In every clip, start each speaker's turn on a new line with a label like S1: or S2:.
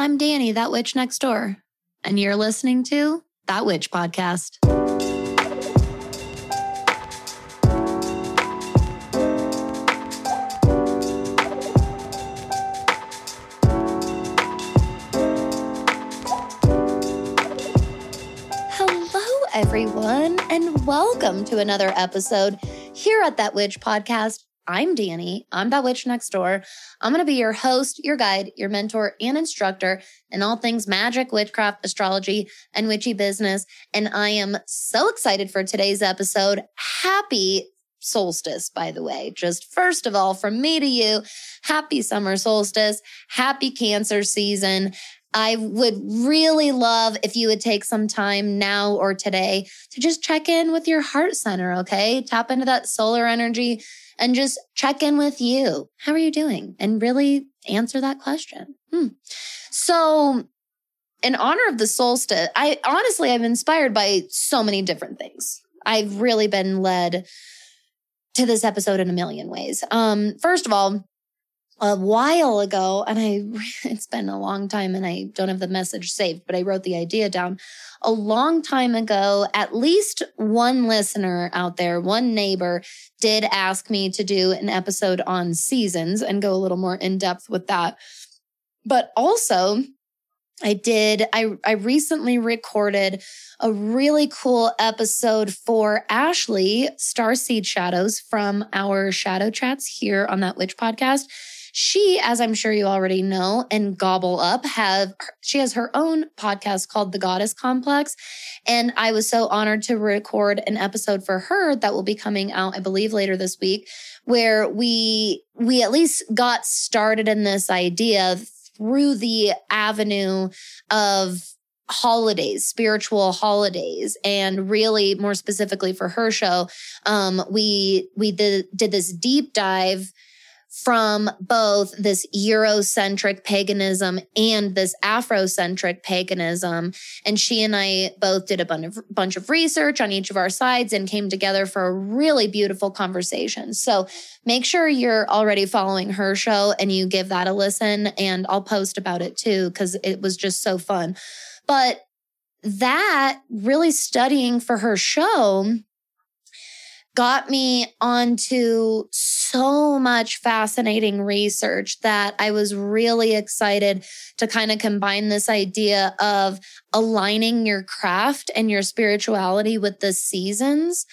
S1: I'm Danny, that witch next door, and you're listening to That Witch Podcast. Hello, everyone, and welcome to another episode here at That Witch Podcast. I'm Danny. I'm that witch next door. I'm going to be your host, your guide, your mentor, and instructor in all things magic, witchcraft, astrology, and witchy business. And I am so excited for today's episode. Happy solstice, by the way. Just first of all, from me to you, happy summer solstice, happy cancer season. I would really love if you would take some time now or today to just check in with your heart center, okay? Tap into that solar energy and just check in with you. How are you doing? And really answer that question. Hmm. So, in honor of the solstice, I honestly, I'm inspired by so many different things. I've really been led to this episode in a million ways. Um, first of all, a while ago, and I it's been a long time and I don't have the message saved, but I wrote the idea down a long time ago. At least one listener out there, one neighbor did ask me to do an episode on seasons and go a little more in depth with that. But also, I did, I, I recently recorded a really cool episode for Ashley, Starseed Shadows from our Shadow Chats here on that Witch podcast. She, as I'm sure you already know, and Gobble Up have, she has her own podcast called The Goddess Complex. And I was so honored to record an episode for her that will be coming out, I believe, later this week, where we, we at least got started in this idea through the avenue of holidays, spiritual holidays, and really more specifically for her show, um, we we did did this deep dive from both this Eurocentric paganism and this Afrocentric paganism. And she and I both did a bunch of, bunch of research on each of our sides and came together for a really beautiful conversation. So make sure you're already following her show and you give that a listen. And I'll post about it too, because it was just so fun. But that really studying for her show got me onto so much fascinating research that I was really excited to kind of combine this idea of aligning your craft and your spirituality with the seasons.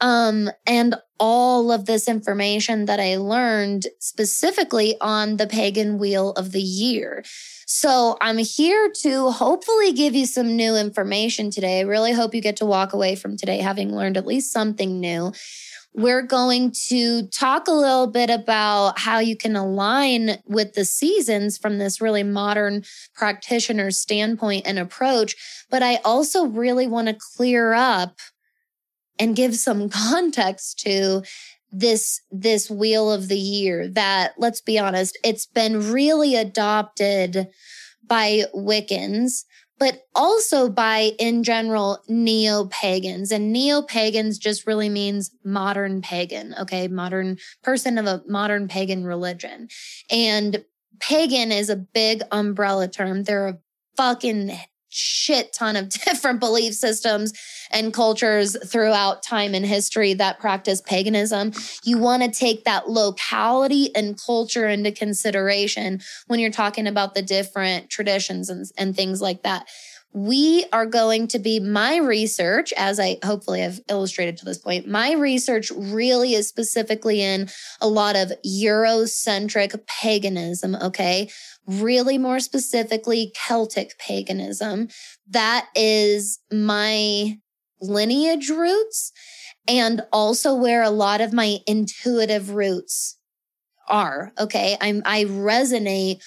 S1: Um, and all of this information that I learned specifically on the pagan wheel of the year. So I'm here to hopefully give you some new information today. I really hope you get to walk away from today having learned at least something new. We're going to talk a little bit about how you can align with the seasons from this really modern practitioner standpoint and approach. But I also really want to clear up and give some context to this this wheel of the year that let's be honest it's been really adopted by wiccans but also by in general neo-pagans. And neo-pagans just really means modern pagan okay? Modern person of a modern pagan religion. And pagan is a big umbrella term. There are a fucking shit ton of different belief systems and cultures throughout time and history that practice paganism. You want to take that locality and culture into consideration when you're talking about the different traditions and, and things like that. We are going to be my research, as I hopefully have illustrated to this point. My research really is specifically in a lot of Eurocentric paganism, okay? really more specifically Celtic paganism. That is my lineage roots and also where a lot of my intuitive roots are. Okay. I'm, I resonate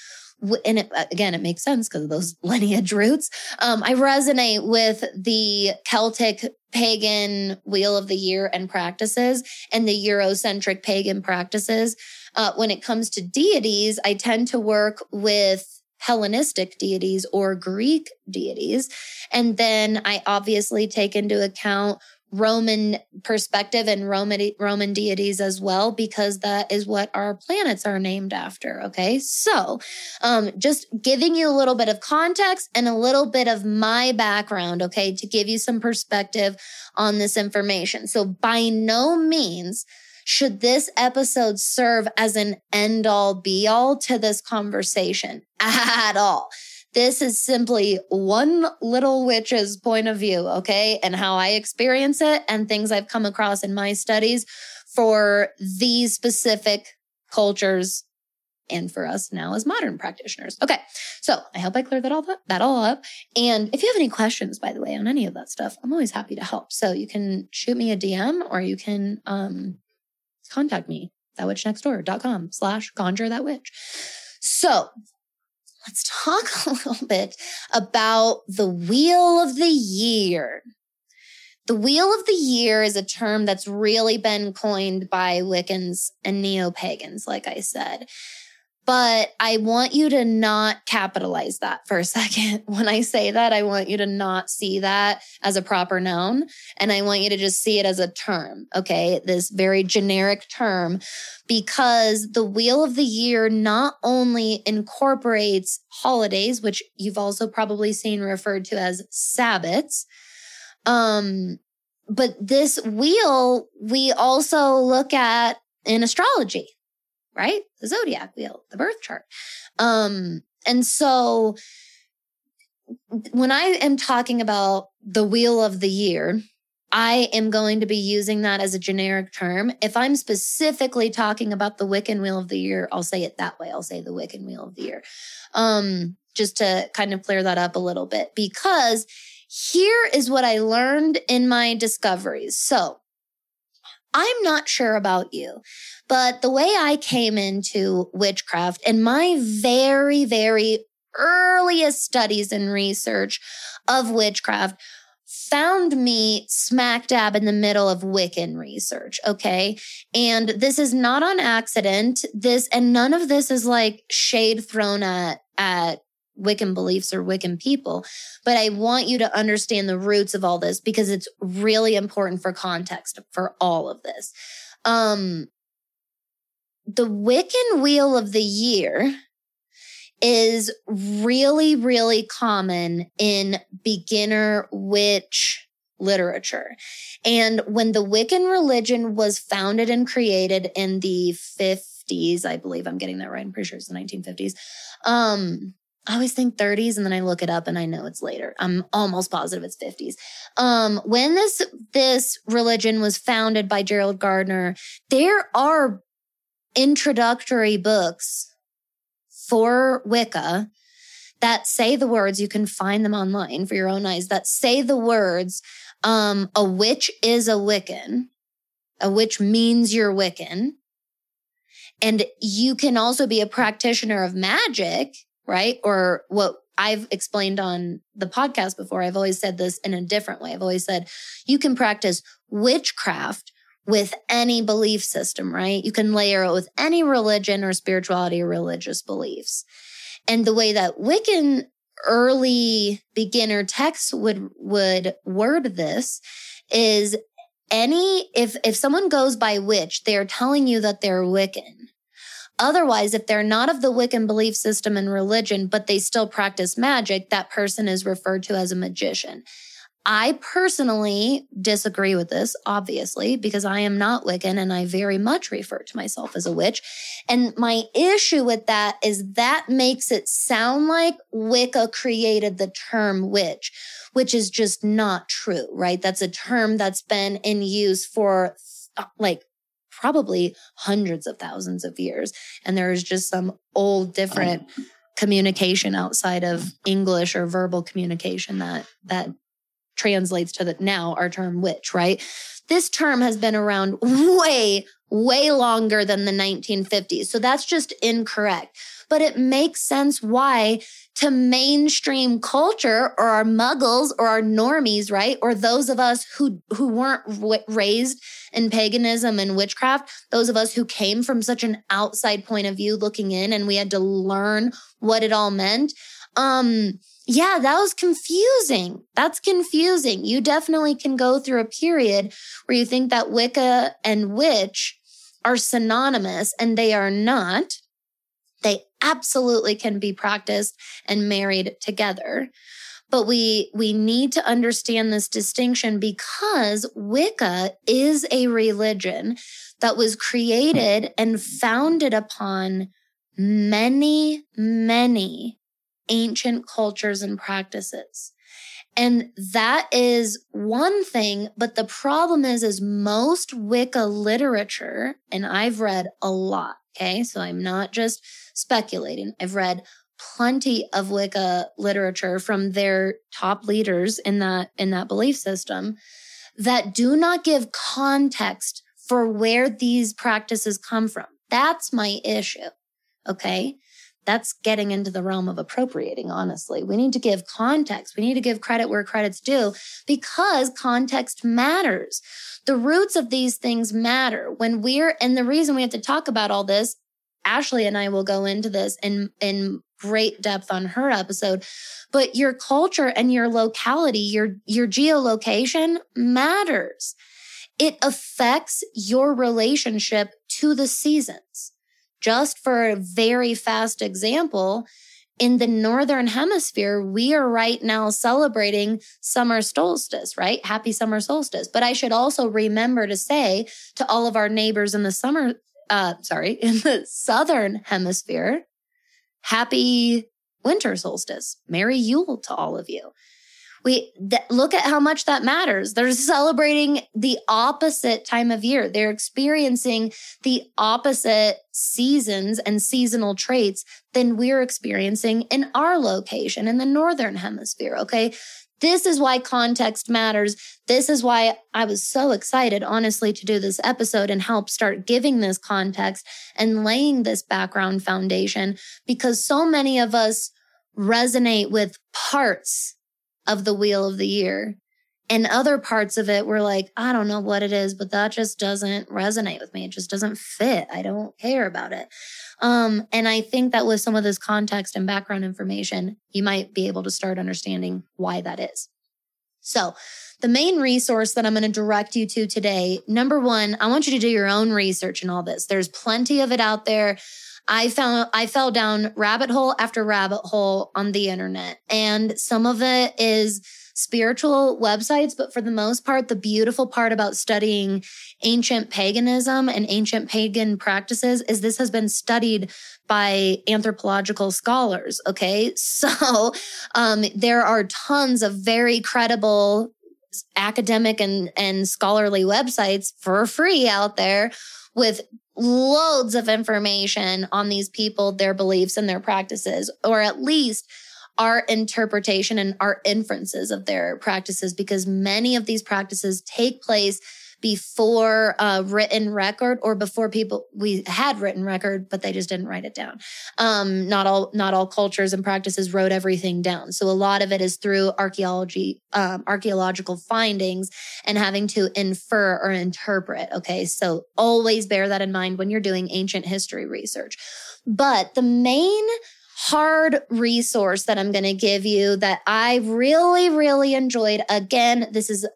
S1: and it, again, it makes sense because of those lineage roots. Um, I resonate with the Celtic pagan wheel of the year and practices and the Eurocentric pagan practices. Uh, when it comes to deities, I tend to work with Hellenistic deities or Greek deities. And then I obviously take into account Roman perspective and Roman Roman deities as well because that is what our planets are named after, okay? So, um just giving you a little bit of context and a little bit of my background, okay, to give you some perspective on this information. So, by no means should this episode serve as an end all be all to this conversation at all. This is simply one little witch's point of view, okay? And how I experience it and things I've come across in my studies for these specific cultures and for us now as modern practitioners. Okay. So I hope I cleared that all, that, that all up. And if you have any questions, by the way, on any of that stuff, I'm always happy to help. So you can shoot me a DM or you can, um, contact me, thatwitchnextdoor.com slash conjure that witch. So let's talk a little bit about the wheel of the year. The wheel of the year is a term that's really been coined by Wiccans and neo pagans, like I said. But I want you to not capitalize that for a second. When I say that, I want you to not see that as a proper noun. And I want you to just see it as a term. Okay. This very generic term, because the wheel of the year not only incorporates holidays, which you've also probably seen referred to as Sabbats, um, but this wheel we also look at in astrology right? The zodiac wheel, the birth chart. Um, and so when I am talking about the wheel of the year, I am going to be using that as a generic term. If I'm specifically talking about the Wiccan Wheel of the Year, I'll say it that way. I'll say the Wiccan Wheel of the Year. Um, just to kind of clear that up a little bit, because here is what I learned in my discoveries. So I'm not sure about you, but the way I came into witchcraft and my very, very earliest studies and research of witchcraft found me smack dab in the middle of Wiccan research. Okay. And this is not on accident. This, and none of this is like shade thrown at, at Wiccan beliefs or Wiccan people. But I want you to understand the roots of all this because it's really important for context for all of this. Um, the Wiccan Wheel of the Year is really, really common in beginner witch literature. And when the Wiccan religion was founded and created in the 50s, I believe I'm getting that right. I'm pretty sure it's the 1950s. Um, I always think 30s and then I look it up and I know it's later. I'm almost positive it's 50s. Um, when this, this religion was founded by Gerald Gardner, there are introductory books for Wicca that say the words, you can find them online for your own eyes, that say the words, um, a witch is a Wiccan, a witch means you're Wiccan. And you can also be a practitioner of magic right? Or what I've explained on the podcast before, I've always said this in a different way. I've always said you can practice witchcraft with any belief system, right? You can layer it with any religion or spirituality or religious beliefs. And the way that Wiccan early beginner texts would would word this is any if if someone goes by witch, they're telling you that they're Wiccan. Otherwise, if they're not of the Wiccan belief system and religion, but they still practice magic, that person is referred to as a magician. I personally disagree with this, obviously, because I am not Wiccan and I very much refer to myself as a witch. And my issue with that is that makes it sound like Wicca created the term witch, which is just not true, right? That's a term that's been in use for uh, like probably hundreds of thousands of years. And there's just some old different communication outside of English or verbal communication that that translates to the now our term witch, right? This term has been around way, way longer than the 1950s. So that's just incorrect. But it makes sense why to mainstream culture or our muggles or our normies, right? Or those of us who, who weren't w- raised in paganism and witchcraft, those of us who came from such an outside point of view looking in and we had to learn what it all meant. Um, yeah, that was confusing. That's confusing. You definitely can go through a period where you think that Wicca and witch are synonymous and they are not. They absolutely can be practiced and married together. But we, we need to understand this distinction because Wicca is a religion that was created and founded upon many, many ancient cultures and practices. And that is one thing. But the problem is, is most Wicca literature, and I've read a lot. Okay. So I'm not just speculating. I've read plenty of Wicca literature from their top leaders in that, in that belief system that do not give context for where these practices come from. That's my issue. Okay. That's getting into the realm of appropriating, honestly. We need to give context. We need to give credit where credit's due because context matters. The roots of these things matter. When we're, and the reason we have to talk about all this, Ashley and I will go into this in, in great depth on her episode, but your culture and your locality, your, your geolocation matters. It affects your relationship to the seasons. Just for a very fast example, in the northern hemisphere, we are right now celebrating summer solstice, right? Happy summer solstice. But I should also remember to say to all of our neighbors in the summer, uh, sorry, in the southern hemisphere, happy winter solstice. Merry Yule to all of you. We th- look at how much that matters. They're celebrating the opposite time of year. They're experiencing the opposite seasons and seasonal traits than we're experiencing in our location in the Northern hemisphere. Okay. This is why context matters. This is why I was so excited, honestly, to do this episode and help start giving this context and laying this background foundation because so many of us resonate with parts of the wheel of the year. And other parts of it were like, I don't know what it is, but that just doesn't resonate with me. It just doesn't fit. I don't care about it. Um, and I think that with some of this context and background information, you might be able to start understanding why that is. So, the main resource that I'm going to direct you to today, number one, I want you to do your own research in all this. There's plenty of it out there. I found I fell down rabbit hole after rabbit hole on the internet. And some of it is spiritual websites, but for the most part, the beautiful part about studying ancient paganism and ancient pagan practices is this has been studied by anthropological scholars. Okay. So, um, there are tons of very credible academic and, and scholarly websites for free out there with loads of information on these people, their beliefs and their practices, or at least our interpretation and our inferences of their practices, because many of these practices take place before a written record or before people we had written record but they just didn't write it down. Um, not all not all cultures and practices wrote everything down. So a lot of it is through archaeology um, archaeological findings and having to infer or interpret okay? So always bear that in mind when you're doing ancient history research. But the main hard resource that I'm going to give you that I really, really enjoyed. Again, this is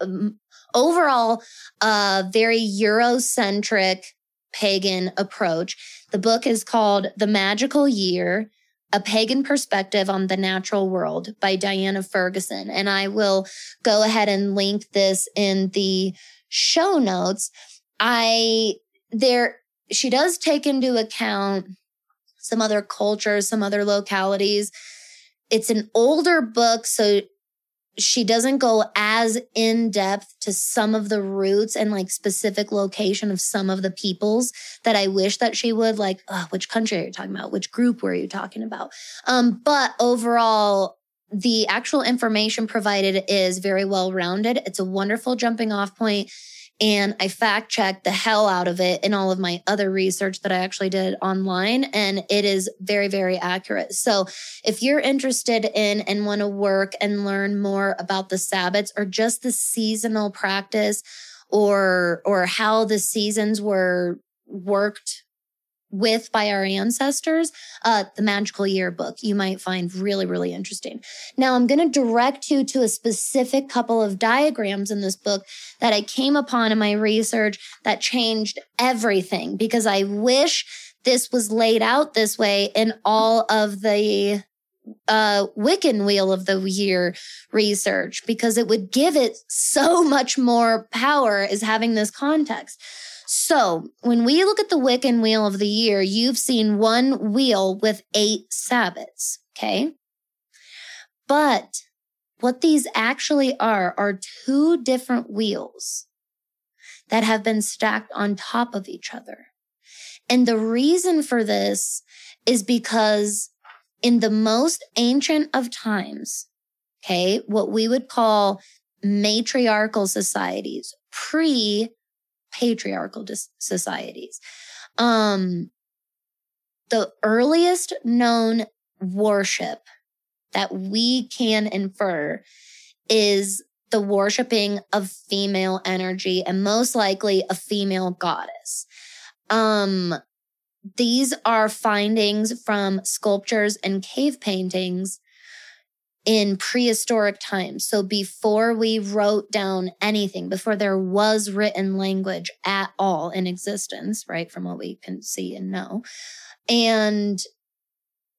S1: um, overall a very Eurocentric pagan approach. The book is called The Magical Year. A Pagan Perspective on the Natural World by Diana Ferguson. And I will go ahead and link this in the show notes. I, there, she does take into account some other cultures, some other localities. It's an older book, so she doesn't go as in depth to some of the roots and like specific location of some of the peoples that I wish that she would like uh, which country are you talking about? Which group were you talking about? Um but overall the actual information provided is very well rounded it's a wonderful jumping off point and I fact checked the hell out of it in all of my other research that I actually did online. And it is very, very accurate. So if you're interested in and want to work and learn more about the Sabbats or just the seasonal practice or, or how the seasons were worked with by our ancestors, uh, the magical yearbook you might find really, really interesting. Now I'm going to direct you to a specific couple of diagrams in this book that I came upon in my research that changed everything because I wish this was laid out this way in all of the uh, Wiccan Wheel of the Year research because it would give it so much more power as having this context. So when we look at the Wiccan Wheel of the Year, you've seen one wheel with eight Sabbats. Okay. But what these actually are, are two different wheels that have been stacked on top of each other. And the reason for this is because in the most ancient of times, okay, what we would call matriarchal societies, pre patriarchal dis- societies, um, the earliest known worship that we can infer is the worshiping of female energy and most likely a female goddess. Um, these are findings from sculptures and cave paintings in prehistoric times. So before we wrote down anything, before there was written language at all in existence, right? From what we can see and know. And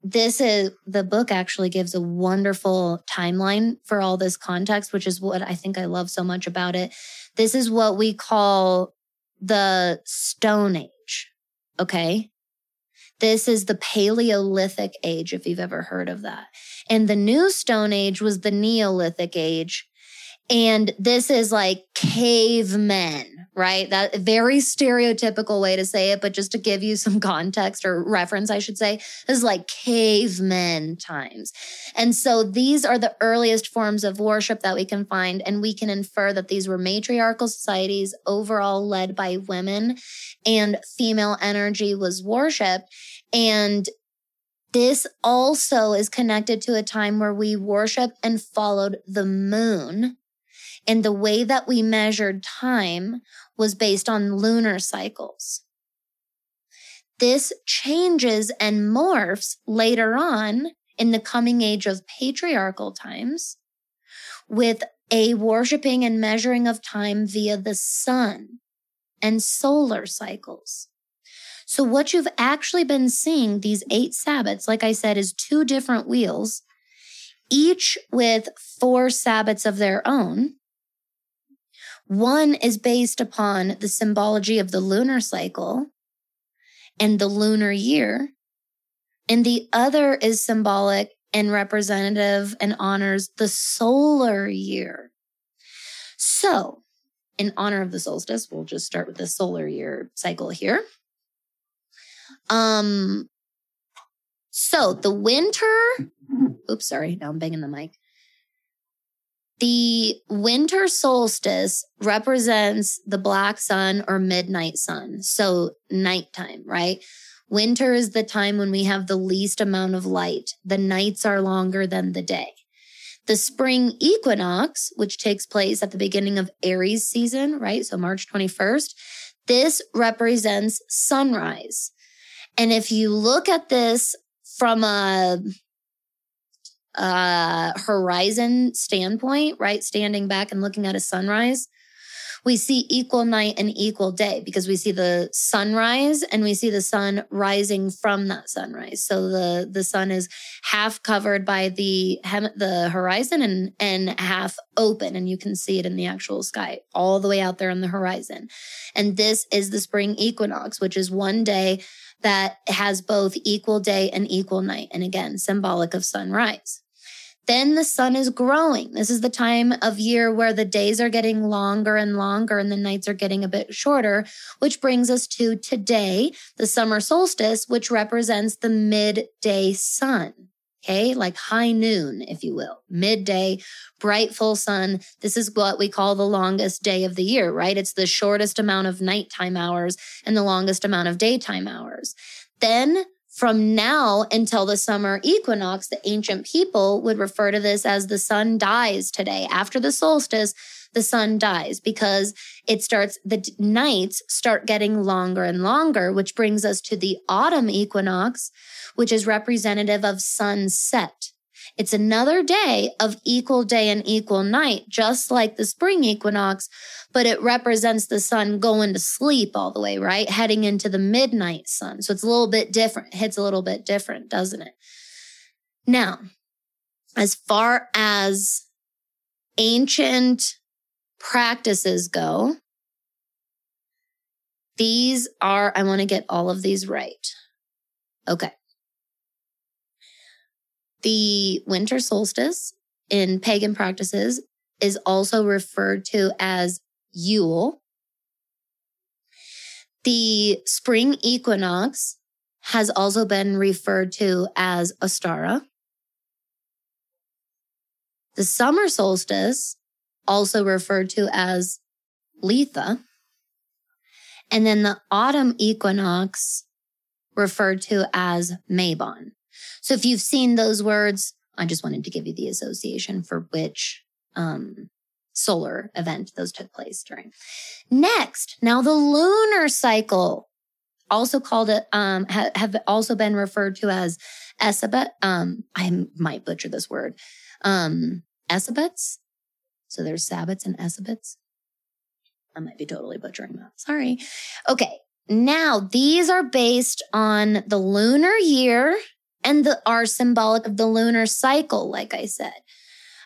S1: this is the book actually gives a wonderful timeline for all this context, which is what I think I love so much about it. This is what we call the Stone Age. Okay. This is the Paleolithic age, if you've ever heard of that. And the new Stone Age was the Neolithic age. And this is like cavemen, right? That very stereotypical way to say it, but just to give you some context or reference, I should say, is like cavemen times. And so these are the earliest forms of worship that we can find. And we can infer that these were matriarchal societies overall led by women and female energy was worshiped. And this also is connected to a time where we worshiped and followed the moon and the way that we measured time was based on lunar cycles. This changes and morphs later on in the coming age of patriarchal times with a worshiping and measuring of time via the sun and solar cycles. So what you've actually been seeing these eight Sabbats, like I said, is two different wheels, each with four Sabbats of their own. One is based upon the symbology of the lunar cycle and the lunar year. And the other is symbolic and representative and honors the solar year. So, in honor of the solstice, we'll just start with the solar year cycle here. Um, so the winter, oops, sorry, now I'm banging the mic. The winter solstice represents the black sun or midnight sun. So nighttime, right? Winter is the time when we have the least amount of light. The nights are longer than the day. The spring equinox, which takes place at the beginning of Aries season, right? So March 21st, this represents sunrise. And if you look at this from a uh, horizon standpoint, right? Standing back and looking at a sunrise, we see equal night and equal day because we see the sunrise and we see the sun rising from that sunrise. So the the sun is half covered by the hem- the horizon and and half open and you can see it in the actual sky all the way out there on the horizon. And this is the spring equinox, which is one day that has both equal day and equal night. And again, symbolic of sunrise. Then the sun is growing. This is the time of year where the days are getting longer and longer and the nights are getting a bit shorter, which brings us to today, the summer solstice, which represents the midday sun. Okay, like high noon, if you will, midday, bright full sun. This is what we call the longest day of the year, right? It's the shortest amount of nighttime hours and the longest amount of daytime hours. Then From now until the summer equinox, the ancient people would refer to this as the sun dies today. After the solstice, the sun dies because it starts, the nights start getting longer and longer, which brings us to the autumn equinox, which is representative of sunset. It's another day of equal day and equal night, just like the spring equinox, but it represents the sun going to sleep all the way, right? Heading into the midnight sun. So it's a little bit different, hits a little bit different, doesn't it? Now, as far as ancient practices go, these are, I want to get all of these right. Okay. The winter solstice in pagan practices is also referred to as Yule. The spring equinox has also been referred to as Ostara. The summer solstice, also referred to as Litha. And then the autumn equinox, referred to as Mabon. So if you've seen those words, I just wanted to give you the association for which um, solar event those took place during. Next, now the lunar cycle, also called it, um, ha- have also been referred to as Esabet. Um, I might butcher this word. Um, Esabets. So there's Sabbats and Esabets. I might be totally butchering that. Sorry. Okay. Now these are based on the lunar year and the, are symbolic of the lunar cycle, like I said,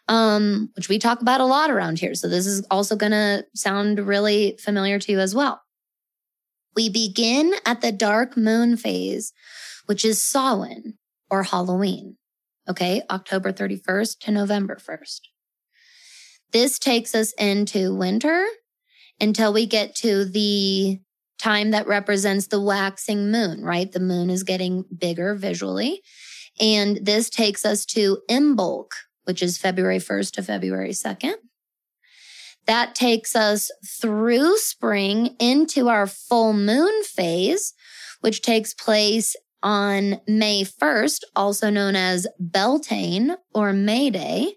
S1: um, which we talk about a lot around here. So this is also going to sound really familiar to you as well. We begin at the dark moon phase, which is Samhain or Halloween. Okay. October 31st to November 1st. This takes us into winter until we get to the time that represents the waxing moon, right? The moon is getting bigger visually. And this takes us to Imbolc, which is February 1st to February 2nd. That takes us through spring into our full moon phase, which takes place on May 1st, also known as Beltane or May Day.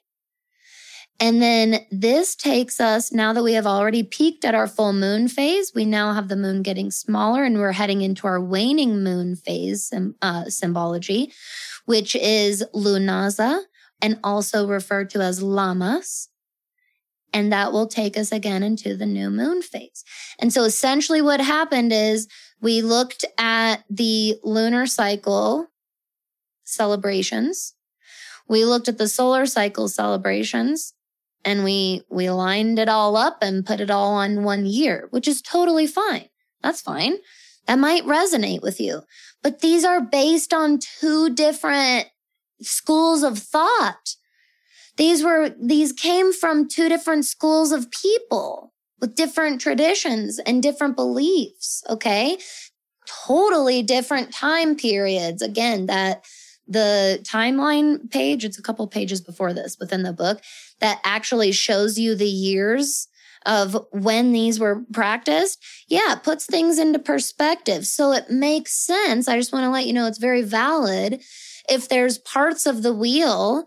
S1: And then this takes us now that we have already peaked at our full moon phase, we now have the moon getting smaller and we're heading into our waning moon phase uh, symbology, which is Lughnasadh and also referred to as Lammas. And that will take us again into the new moon phase. And so essentially what happened is we looked at the lunar cycle celebrations. We looked at the solar cycle celebrations and we we lined it all up and put it all on one year, which is totally fine. That's fine. That might resonate with you. But these are based on two different schools of thought. These were these came from two different schools of people with different traditions and different beliefs, okay? Totally different time periods. Again, that the timeline page, it's a couple pages before this within the book, that actually shows you the years of when these were practiced, yeah, it puts things into perspective. So it makes sense. I just want to let you know it's very valid. If there's parts of the wheel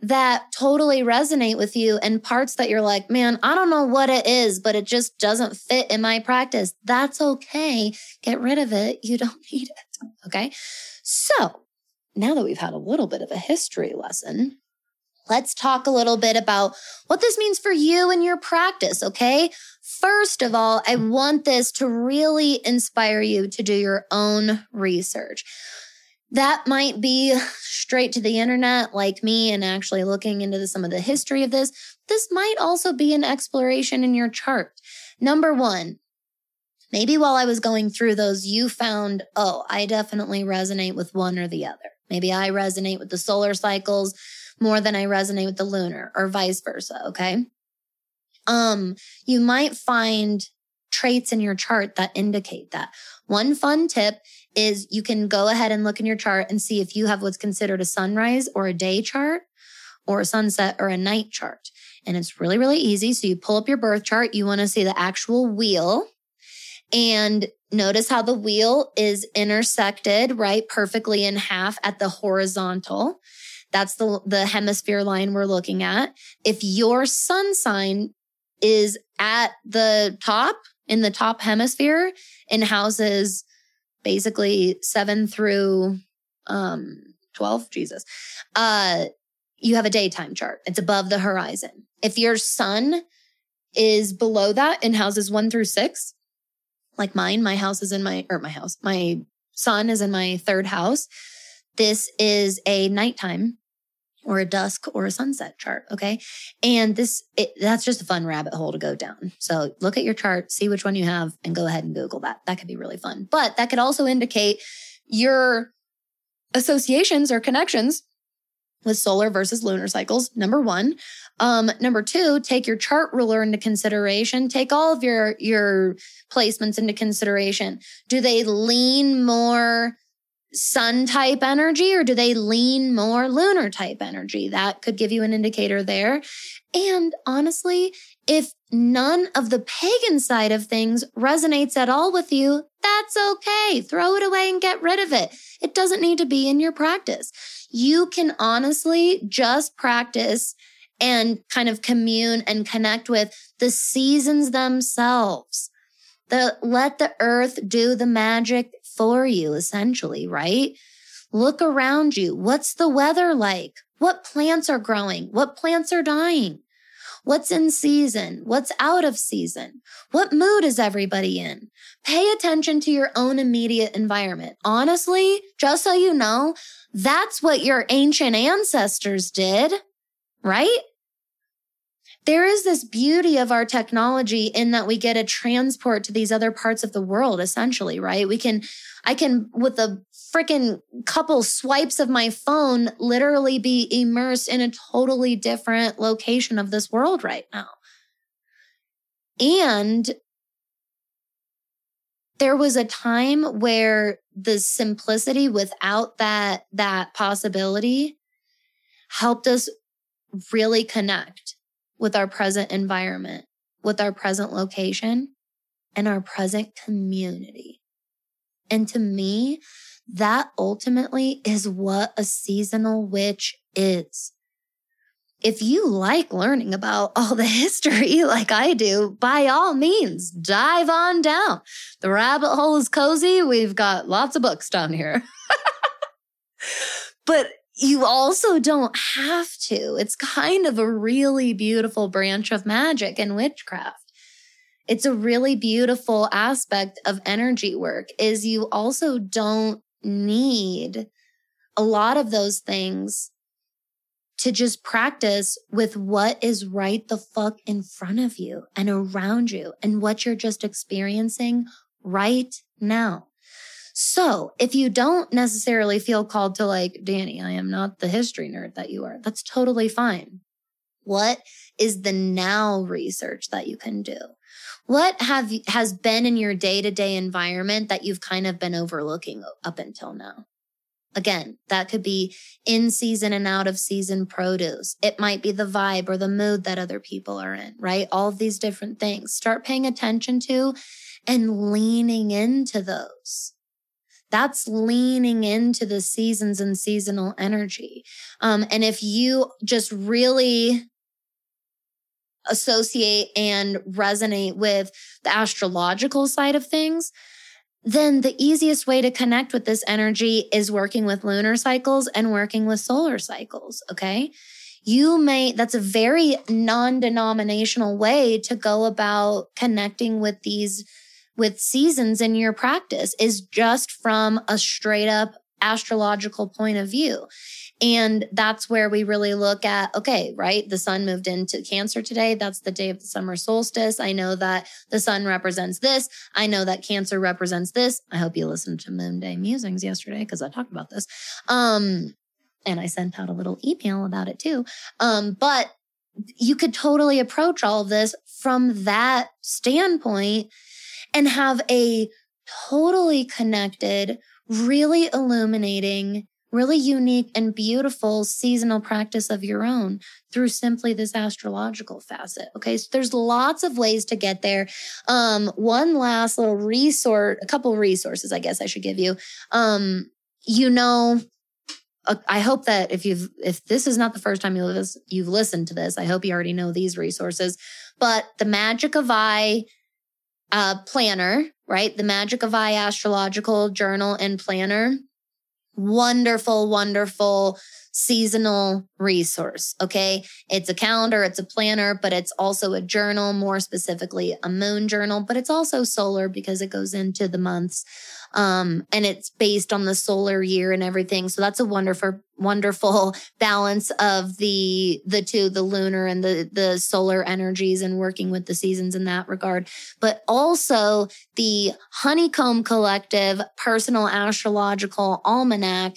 S1: that totally resonate with you and parts that you're like, man, I don't know what it is, but it just doesn't fit in my practice, that's okay. Get rid of it. You don't need it. Okay. So now that we've had a little bit of a history lesson, let's talk a little bit about what this means for you and your practice, okay? First of all, I want this to really inspire you to do your own research. That might be straight to the internet, like me, and actually looking into some of the history of this. This might also be an exploration in your chart. Number one, maybe while I was going through those, you found, oh, I definitely resonate with one or the other. Maybe I resonate with the solar cycles more than I resonate with the lunar or vice versa. Okay. Um, you might find traits in your chart that indicate that. One fun tip is you can go ahead and look in your chart and see if you have what's considered a sunrise or a day chart or a sunset or a night chart. And it's really, really easy. So you pull up your birth chart. You want to see the actual wheel and Notice how the wheel is intersected, right? Perfectly in half at the horizontal. That's the, the hemisphere line we're looking at. If your sun sign is at the top, in the top hemisphere, in houses basically seven through um 12, Jesus, uh, you have a daytime chart. It's above the horizon. If your sun is below that in houses one through six, like mine, my house is in my, or my house, my sun is in my third house. This is a nighttime or a dusk or a sunset chart. Okay. And this, it, that's just a fun rabbit hole to go down. So look at your chart, see which one you have and go ahead and Google that. That could be really fun, but that could also indicate your associations or connections with solar versus lunar cycles. Number one. Um, number two, take your chart ruler into consideration. Take all of your, your placements into consideration. Do they lean more sun type energy or do they lean more lunar type energy? That could give you an indicator there. And honestly, if none of the pagan side of things resonates at all with you, that's okay. Throw it away and get rid of it. It doesn't need to be in your practice. You can honestly just practice and kind of commune and connect with the seasons themselves. The let the earth do the magic for you, essentially, right? Look around you. What's the weather like? What plants are growing? What plants are dying? What's in season? What's out of season? What mood is everybody in? Pay attention to your own immediate environment. Honestly, just so you know, that's what your ancient ancestors did, right? There is this beauty of our technology in that we get a transport to these other parts of the world, essentially, right? We can, I can, with a freaking couple swipes of my phone, literally be immersed in a totally different location of this world right now. And there was a time where the simplicity without that, that possibility helped us really connect with our present environment, with our present location, and our present community. And to me, that ultimately is what a seasonal witch is. If you like learning about all the history like I do, by all means, dive on down. The rabbit hole is cozy. We've got lots of books down here. but you also don't have to. It's kind of a really beautiful branch of magic and witchcraft. It's a really beautiful aspect of energy work is you also don't need a lot of those things to just practice with what is right the fuck in front of you and around you and what you're just experiencing right now. So if you don't necessarily feel called to like, Danny, I am not the history nerd that you are, that's totally fine. What is the now research that you can do? What have has been in your day to day environment that you've kind of been overlooking up until now? Again, that could be in season and out of season produce. It might be the vibe or the mood that other people are in, right? All of these different things. Start paying attention to and leaning into those that's leaning into the seasons and seasonal energy. Um, and if you just really associate and resonate with the astrological side of things, then the easiest way to connect with this energy is working with lunar cycles and working with solar cycles. Okay. You may, that's a very non denominational way to go about connecting with these with seasons in your practice is just from a straight up astrological point of view. And that's where we really look at, okay, right? The sun moved into Cancer today. That's the day of the summer solstice. I know that the sun represents this. I know that Cancer represents this. I hope you listened to Moon Day Musings yesterday because I talked about this. Um, and I sent out a little email about it too. Um, but you could totally approach all of this from that standpoint and have a totally connected, really illuminating, really unique and beautiful seasonal practice of your own through simply this astrological facet. Okay. So there's lots of ways to get there. Um, one last little resource, a couple resources, I guess I should give you. Um, you know, uh, I hope that if you've, if this is not the first time you've, you've listened to this, I hope you already know these resources, but the Magic of I, uh, planner, right? The Magic of I astrological journal and planner wonderful, wonderful seasonal resource. Okay. It's a calendar, it's a planner, but it's also a journal, more specifically a moon journal, but it's also solar because it goes into the months. Um, and it's based on the solar year and everything. So that's a wonderful, wonderful balance of the, the two, the lunar and the, the solar energies and working with the seasons in that regard. But also the Honeycomb Collective personal astrological almanac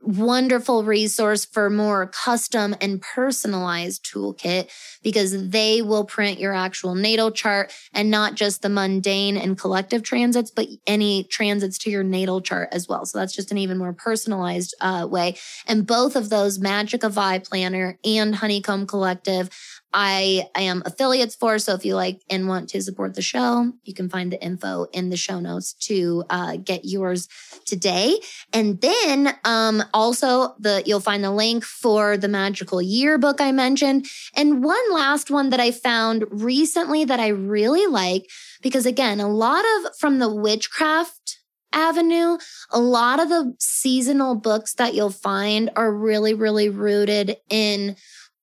S1: wonderful resource for more custom and personalized toolkit because they will print your actual natal chart and not just the mundane and collective transits, but any transits to your natal chart as well. So that's just an even more personalized uh, way. And both of those Magic of I Planner and Honeycomb Collective I, am affiliates for. So if you like and want to support the show, you can find the info in the show notes to uh, get yours today. And then um, also the you'll find the link for the magical yearbook I mentioned. And one last one that I found recently that I really like because again, a lot of from the witchcraft avenue, a lot of the seasonal books that you'll find are really, really rooted in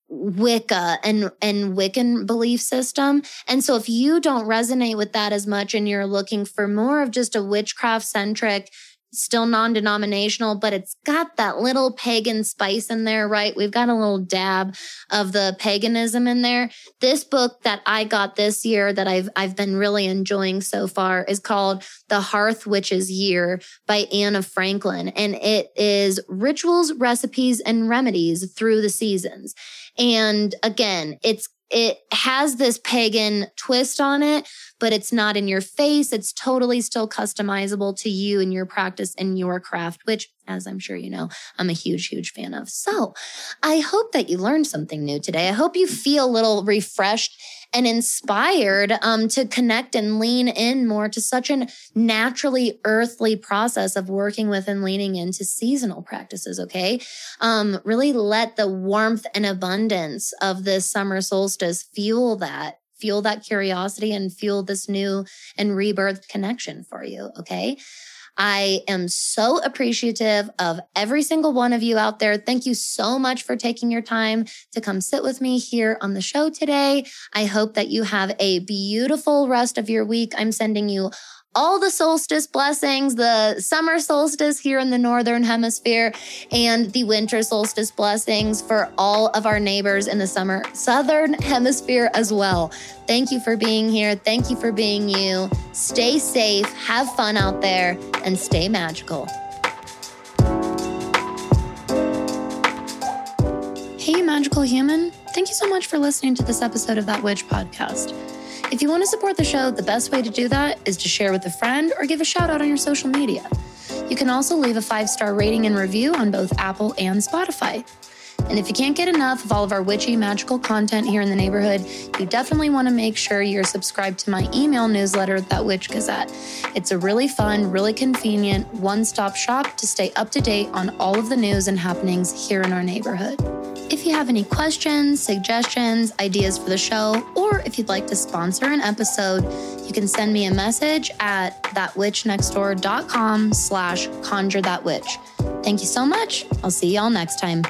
S1: Wicca and and Wiccan belief system. And so if you don't resonate with that as much and you're looking for more of just a witchcraft centric still non-denominational, but it's got that little pagan spice in there, right? We've got a little dab of the paganism in there. This book that I got this year that I've I've been really enjoying so far is called The Hearth Witch's Year by Anna Franklin, and it is rituals, recipes, and remedies through the seasons. And again, it's it has this pagan twist on it, but it's not in your face. It's totally still customizable to you and your practice and your craft, which, as I'm sure you know, I'm a huge, huge fan of. So I hope that you learned something new today. I hope you feel a little refreshed and inspired um, to connect and lean in more to such a naturally earthly process of working with and leaning into seasonal practices. Okay. Um, really let the warmth and abundance of this summer solstice fuel that fuel that curiosity and fuel this new and rebirth connection for you. Okay. I am so appreciative of every single one of you out there. Thank you so much for taking your time to come sit with me here on the show today. I hope that you have a beautiful rest of your week. I'm sending you all the solstice blessings, the summer solstice here in the northern hemisphere, and the winter solstice blessings for all of our neighbors in the summer southern hemisphere as well. Thank you for being here. Thank you for being you. Stay safe, have fun out there, and stay magical. Hey, magical human. Thank you so much for listening to this episode of That Witch podcast. If you want to support the show, the best way to do that is to share with a friend or give a shout out on your social media. You can also leave a five star rating and review on both Apple and Spotify. And if you can't get enough of all of our witchy magical content here in the neighborhood, you definitely want to make sure you're subscribed to my email newsletter, That Witch Gazette. It's a really fun, really convenient one stop shop to stay up to date on all of the news and happenings here in our neighborhood. If you have any questions, suggestions, ideas for the show, or if you'd like to sponsor an episode, you can send me a message at thatwitchnextdoor.com slash conjure that witch. Thank you so much. I'll see y'all next time.